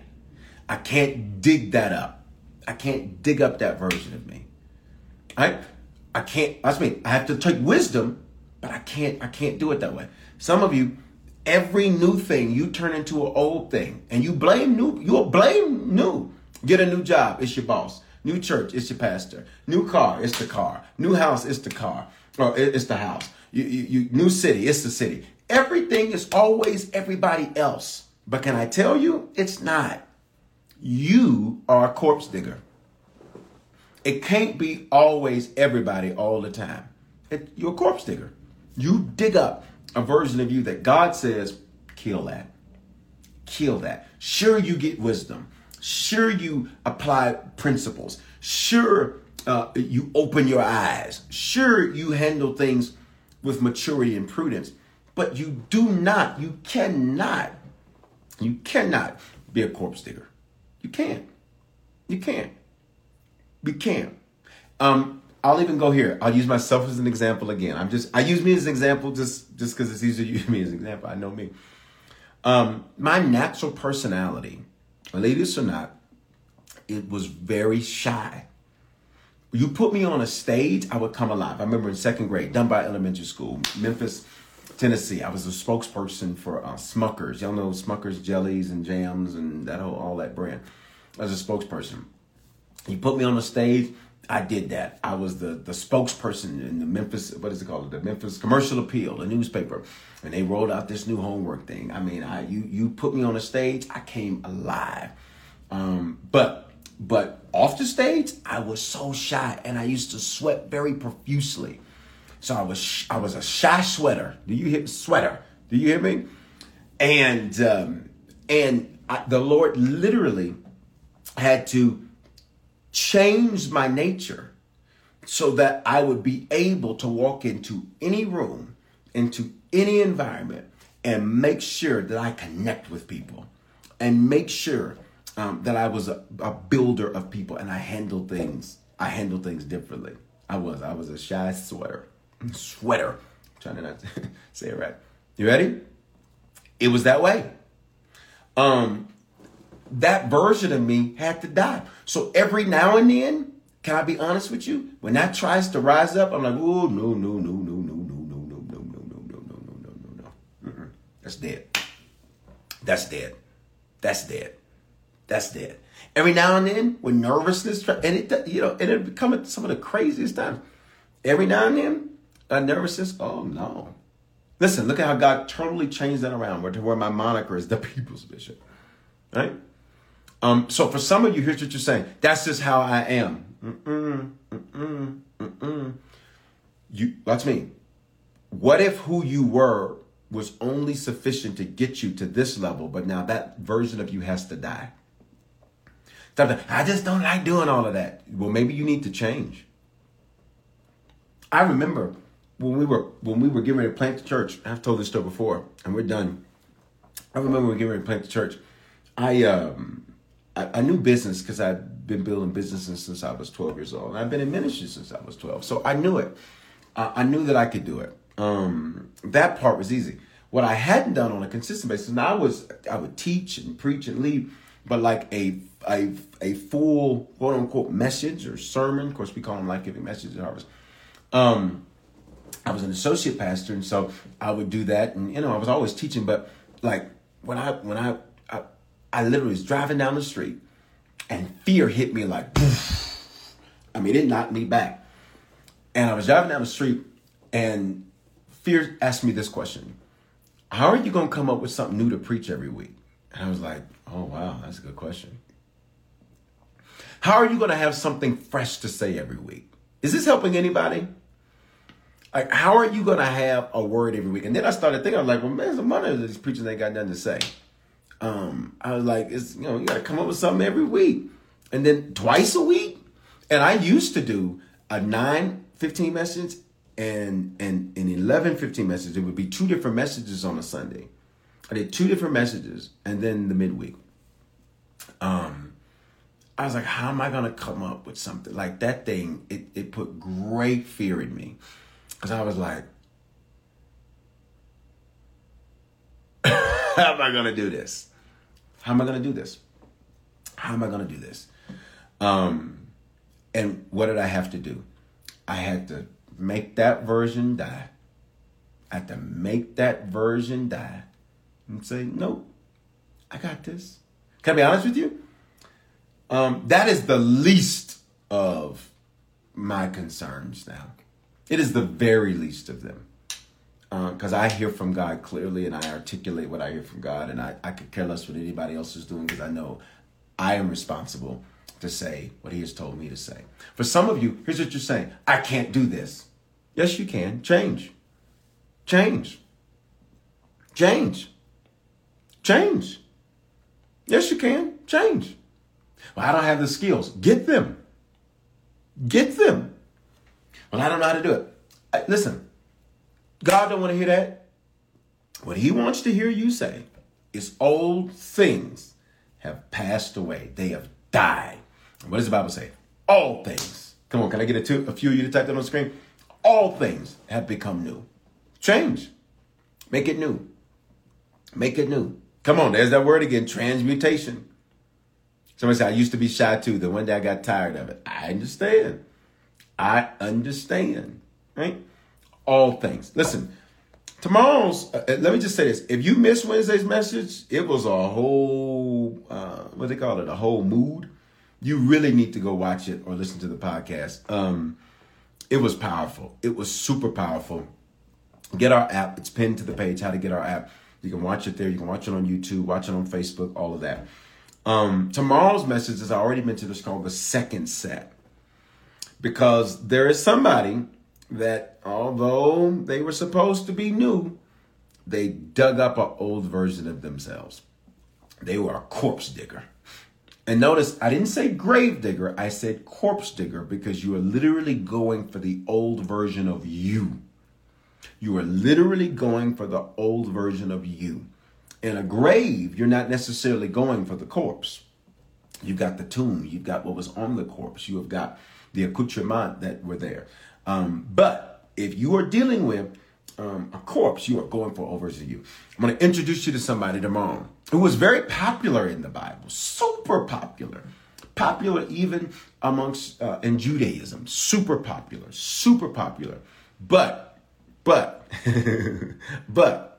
I can't dig that up. I can't dig up that version of me. I I can't that's me. I have to take wisdom, but I can't I can't do it that way. Some of you, every new thing you turn into an old thing and you blame new you'll blame new. Get a new job, it's your boss. New church, it's your pastor. New car, it's the car. New house, it's the car. Or it's the house. You, you, you, new city, it's the city. Everything is always everybody else. But can I tell you, it's not. You are a corpse digger. It can't be always everybody all the time. It, you're a corpse digger. You dig up a version of you that God says, kill that. Kill that. Sure, you get wisdom. Sure, you apply principles. Sure, uh, you open your eyes. Sure, you handle things with maturity and prudence. But you do not, you cannot, you cannot be a corpse digger. You can't. You can't. You can't. Um, I'll even go here. I'll use myself as an example again. I'm just I use me as an example just just because it's easier to use me as an example. I know me. Um, my natural personality, ladies or not, it was very shy. You put me on a stage, I would come alive. I remember in second grade, Dunbar Elementary School, Memphis, Tennessee. I was a spokesperson for uh, Smuckers. Y'all know Smuckers jellies and jams and that whole all that brand. I was a spokesperson. You put me on the stage, I did that. I was the the spokesperson in the Memphis. What is it called? The Memphis Commercial Appeal, the newspaper, and they rolled out this new homework thing. I mean, I you you put me on the stage, I came alive. Um, but but off the stage, I was so shy, and I used to sweat very profusely. So I was I was a shy sweater. Do you hear sweater? Do you hear me? And um, and I, the Lord literally had to change my nature so that I would be able to walk into any room, into any environment, and make sure that I connect with people and make sure um, that I was a, a builder of people and I handle things. I handle things differently. I was. I was a shy sweater. Sweater. I'm trying to not say it right. You ready? It was that way. Um, that version of me had to die. So every now and then, can I be honest with you? When that tries to rise up, I'm like, oh no, no, no, no, no, no, no, no, no, no, no, no, no, no, no, no, no. That's dead. That's dead. That's dead. That's dead. Every now and then, when nervousness, and it, you know, and it become some of the craziest times. Every now and then, a nervousness. Oh no! Listen, look at how God totally changed that around, where to where my moniker is the People's Bishop, right? Um, so for some of you, here's what you're saying. That's just how I am. Mm-mm, mm-mm, mm-mm. You, that's me. What if who you were was only sufficient to get you to this level, but now that version of you has to die? I just don't like doing all of that. Well, maybe you need to change. I remember when we were when we were getting ready to plant the church. I've told this story before, and we're done. I remember we were getting ready to plant the church. I um I, I knew business because I'd been building businesses since I was 12 years old. And I've been in ministry since I was 12. So I knew it. Uh, I knew that I could do it. Um, that part was easy. What I hadn't done on a consistent basis, and I was, I would teach and preach and lead, but like a a, a full quote unquote message or sermon. Of course, we call them life giving messages at Harvest. Um, I was an associate pastor, and so I would do that, and you know, I was always teaching. But like when I when I I, I literally was driving down the street, and fear hit me like, I mean, it knocked me back. And I was driving down the street, and fear asked me this question: How are you going to come up with something new to preach every week? And I was like, Oh wow, that's a good question. How are you going to have something fresh to say every week? Is this helping anybody? Like, how are you going to have a word every week? And then I started thinking, I was like, well, man, some of these preachers ain't got nothing to say. Um, I was like, it's you know, you got to come up with something every week, and then twice a week. And I used to do a 9, 15 message and and an 11, 15 message. It would be two different messages on a Sunday. I did two different messages, and then the midweek. Um, I was like, how am I gonna come up with something like that? Thing it it put great fear in me, because I was like, how am I gonna do this? How am I gonna do this? How am I gonna do this? Um, and what did I have to do? I had to make that version die. I had to make that version die and say, nope, I got this. Can I be honest with you? Um, that is the least of my concerns now. It is the very least of them. Because uh, I hear from God clearly and I articulate what I hear from God, and I, I could care less what anybody else is doing because I know I am responsible to say what He has told me to say. For some of you, here's what you're saying I can't do this. Yes, you can. Change. Change. Change. Change. Yes, you can. Change. Well, I don't have the skills. Get them. Get them. Well, I don't know how to do it. Listen, God don't want to hear that. What he wants to hear you say is old things have passed away. They have died. What does the Bible say? All things. Come on, can I get a, two, a few of you to type that on the screen? All things have become new. Change. Make it new. Make it new. Come on, there's that word again, transmutation. Somebody said, I used to be shy too. Then one day I got tired of it. I understand. I understand. Right? All things. Listen, tomorrow's, uh, uh let me just say this. If you missed Wednesday's message, it was a whole, uh, what they call it, a whole mood. You really need to go watch it or listen to the podcast. Um, it was powerful. It was super powerful. Get our app. It's pinned to the page, how to get our app. You can watch it there. You can watch it on YouTube, watch it on Facebook, all of that. Um, tomorrow's message, as I already mentioned, is called the second set. Because there is somebody that, although they were supposed to be new, they dug up an old version of themselves. They were a corpse digger. And notice, I didn't say grave digger, I said corpse digger because you are literally going for the old version of you. You are literally going for the old version of you. In a grave, you're not necessarily going for the corpse. You've got the tomb, you've got what was on the corpse, you have got the accoutrement that were there. Um, but if you are dealing with um, a corpse, you are going for you. I'm going to introduce you to somebody tomorrow who was very popular in the Bible, super popular popular even amongst uh, in Judaism, super popular, super popular. But but, but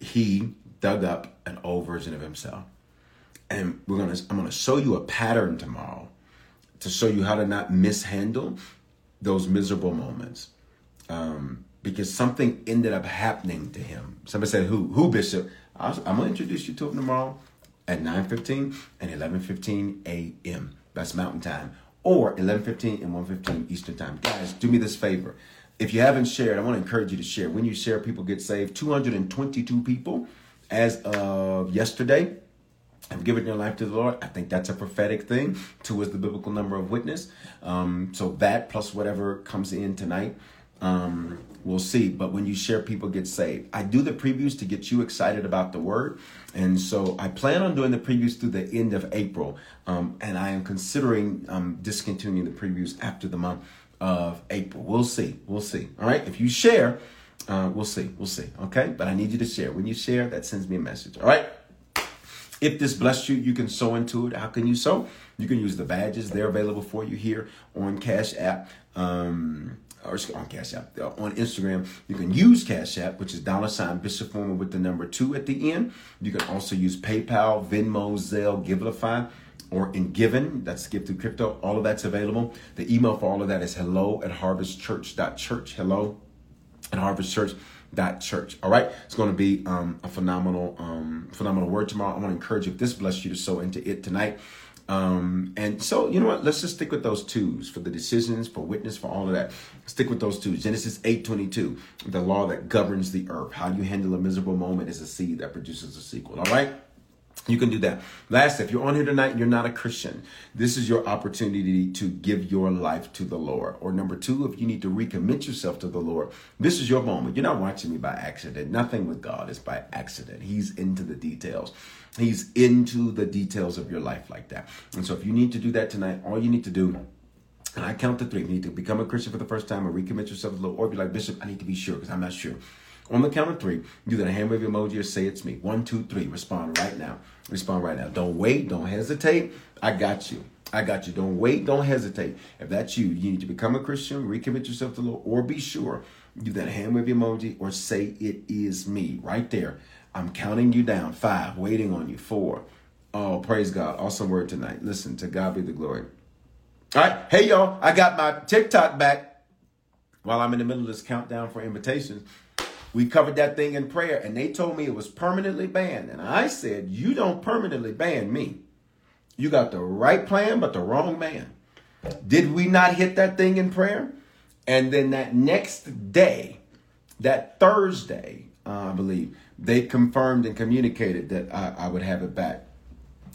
he dug up an old version of himself. And we're gonna I'm gonna show you a pattern tomorrow to show you how to not mishandle those miserable moments. Um, because something ended up happening to him. Somebody said, "Who? Who, Bishop?" I am gonna introduce you to him tomorrow at 9:15 and 11:15 a.m. That's Mountain Time, or 11:15 and 1:15 Eastern Time. Guys, do me this favor. If you haven't shared, I want to encourage you to share. When you share, people get saved. 222 people as of yesterday have given their life to the Lord. I think that's a prophetic thing. Two is the biblical number of witness. Um, so that plus whatever comes in tonight um, we'll see. But when you share, people get saved. I do the previews to get you excited about the word. And so I plan on doing the previews through the end of April. Um, and I am considering um, discontinuing the previews after the month of April. We'll see. We'll see. All right. If you share, uh, we'll see. We'll see. Okay. But I need you to share. When you share, that sends me a message. All right. If this blessed you, you can sow into it. How can you sow? You can use the badges. They're available for you here on Cash App. Um, or on Cash App, uh, on Instagram. You can use Cash App, which is dollar sign Bishop Foreman with the number two at the end. You can also use PayPal, Venmo, Zelle, Givelify, or Engiven. That's Give Through Crypto. All of that's available. The email for all of that is hello at harvestchurch.church. Hello at harvestchurch.church. All right. It's going to be um, a phenomenal, um, phenomenal word tomorrow. I want to encourage you, if this bless you to sow into it tonight. Um, and so, you know what? Let's just stick with those twos for the decisions, for witness, for all of that. Stick with those two. Genesis 8:22, the law that governs the earth. How you handle a miserable moment is a seed that produces a sequel. All right? You can do that. Last, if you're on here tonight and you're not a Christian, this is your opportunity to give your life to the Lord. Or number two, if you need to recommit yourself to the Lord, this is your moment. You're not watching me by accident. Nothing with God is by accident. He's into the details. He's into the details of your life like that. And so if you need to do that tonight, all you need to do and I count to three. You need to become a Christian for the first time or recommit yourself to the Lord, or be like, Bishop, I need to be sure because I'm not sure. On the count of three, do that hand wave emoji or say it's me. One, two, three. Respond right now. Respond right now. Don't wait. Don't hesitate. I got you. I got you. Don't wait. Don't hesitate. If that's you, you need to become a Christian, recommit yourself to the Lord, or be sure. Do that hand wave emoji or say it is me right there. I'm counting you down. Five, waiting on you. Four. Oh, praise God. Awesome word tonight. Listen, to God be the glory. All right. Hey, y'all. I got my TikTok back while I'm in the middle of this countdown for invitations. We covered that thing in prayer, and they told me it was permanently banned. And I said, You don't permanently ban me. You got the right plan, but the wrong man. Did we not hit that thing in prayer? And then that next day, that Thursday, uh, I believe, they confirmed and communicated that I, I would have it back.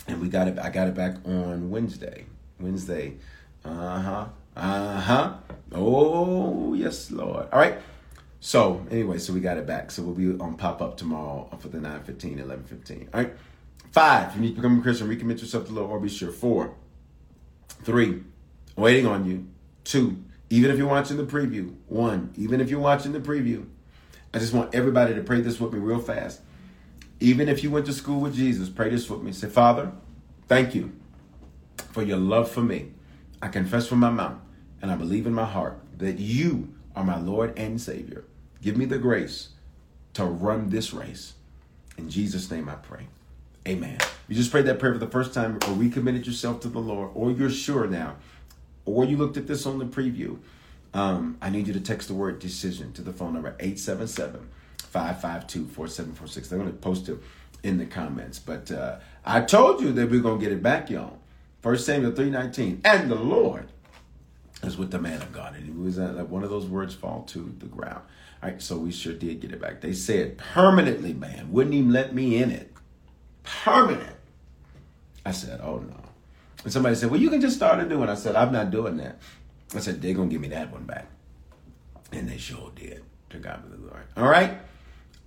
And we got it. I got it back on Wednesday. Wednesday. Uh huh. Uh huh. Oh yes, Lord. All right. So anyway, so we got it back. So we'll be on pop up tomorrow for the 9 15, 11 15. All right. Five, you need to become a Christian, recommit yourself to the Lord, be sure. Four, three, waiting on you. Two, even if you're watching the preview. One, even if you're watching the preview. I just want everybody to pray this with me real fast. Even if you went to school with Jesus, pray this with me. Say, Father, thank you for your love for me. I confess from my mouth and I believe in my heart that you are my Lord and Savior. Give me the grace to run this race. In Jesus' name I pray. Amen. You just prayed that prayer for the first time, or recommitted yourself to the Lord, or you're sure now, or you looked at this on the preview. Um, I need you to text the word decision to the phone number 877 552 4746. I'm going to post it in the comments. But uh, I told you that we're going to get it back, y'all. First Samuel 319. And the Lord is with the man of God. And it was uh, like one of those words fall to the ground. Right, so we sure did get it back. They said permanently banned, wouldn't even let me in it. Permanent. I said, oh no. And somebody said, well, you can just start a new one. I said, I'm not doing that. I said, they're going to give me that one back. And they sure did. To God be the glory. All right.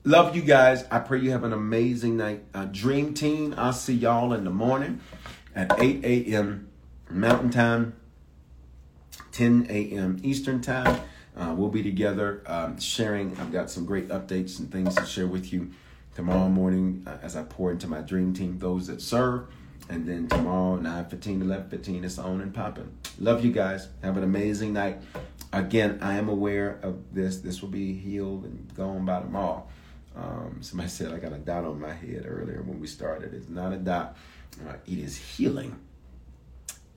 Love you guys. I pray you have an amazing night. Uh, Dream Team, I'll see y'all in the morning at 8 a.m. Mountain Time, 10 a.m. Eastern Time. Uh, we'll be together um, sharing. I've got some great updates and things to share with you tomorrow morning uh, as I pour into my dream team, those that serve. And then tomorrow, 9 15, 11 15, it's on and popping. Love you guys. Have an amazing night. Again, I am aware of this. This will be healed and gone by tomorrow. Um, somebody said I got a dot on my head earlier when we started. It's not a dot. Uh, it is healing.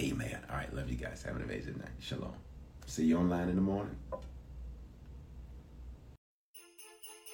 Amen. All right, love you guys. Have an amazing night. Shalom. See you online in the morning.